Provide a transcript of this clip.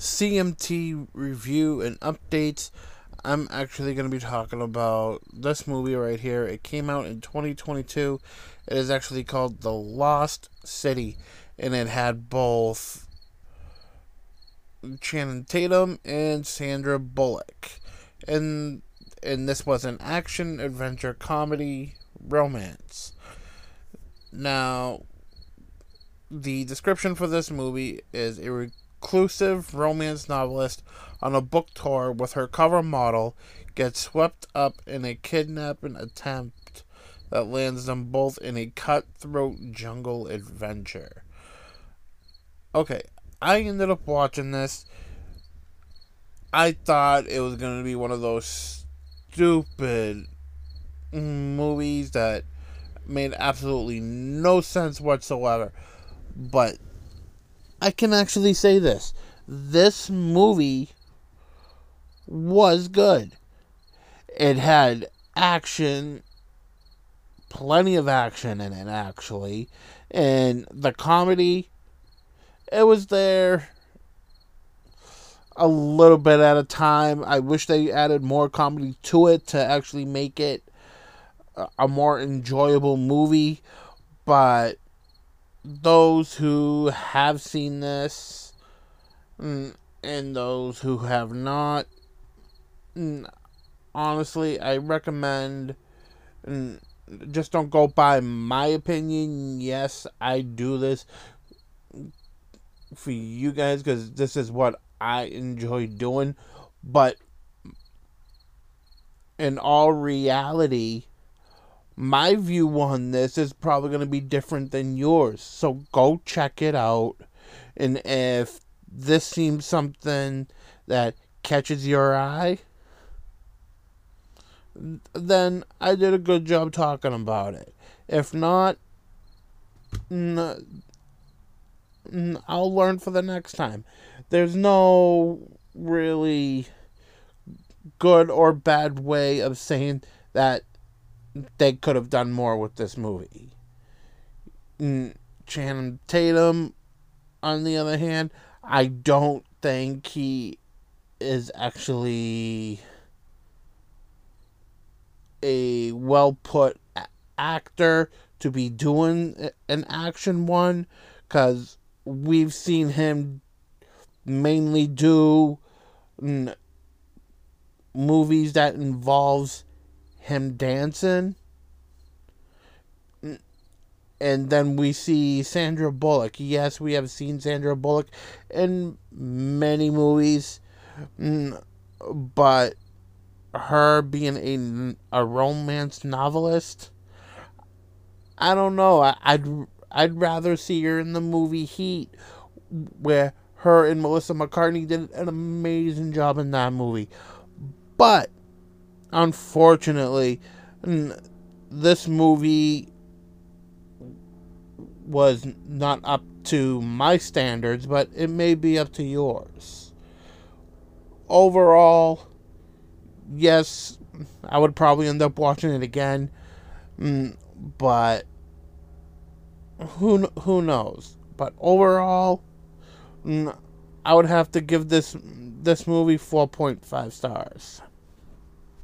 CMT review and updates. I'm actually going to be talking about this movie right here. It came out in 2022. It is actually called The Lost City, and it had both Channing Tatum and Sandra Bullock. And and this was an action adventure comedy romance. Now, the description for this movie is a reclusive romance novelist on a book tour with her cover model gets swept up in a kidnapping attempt that lands them both in a cutthroat jungle adventure. Okay, I ended up watching this. I thought it was going to be one of those stupid movies that made absolutely no sense whatsoever. But I can actually say this this movie was good. It had action, plenty of action in it, actually. And the comedy, it was there a little bit at a time. I wish they added more comedy to it to actually make it a more enjoyable movie. But those who have seen this mm, and those who have not, mm, honestly, I recommend mm, just don't go by my opinion. Yes, I do this for you guys because this is what I enjoy doing. But in all reality, my view on this is probably going to be different than yours. So go check it out. And if this seems something that catches your eye, then I did a good job talking about it. If not, I'll learn for the next time. There's no really good or bad way of saying that they could have done more with this movie. Channing Tatum, on the other hand, I don't think he is actually a well put actor to be doing an action one because we've seen him mainly do movies that involves him dancing. And then we see Sandra Bullock. Yes, we have seen Sandra Bullock in many movies, mm, but her being a, a romance novelist, I don't know. I, I'd I'd rather see her in the movie Heat, where her and Melissa McCarthy did an amazing job in that movie. But unfortunately, this movie was not up to my standards, but it may be up to yours. Overall, yes, I would probably end up watching it again, but who who knows? But overall, I would have to give this this movie 4.5 stars.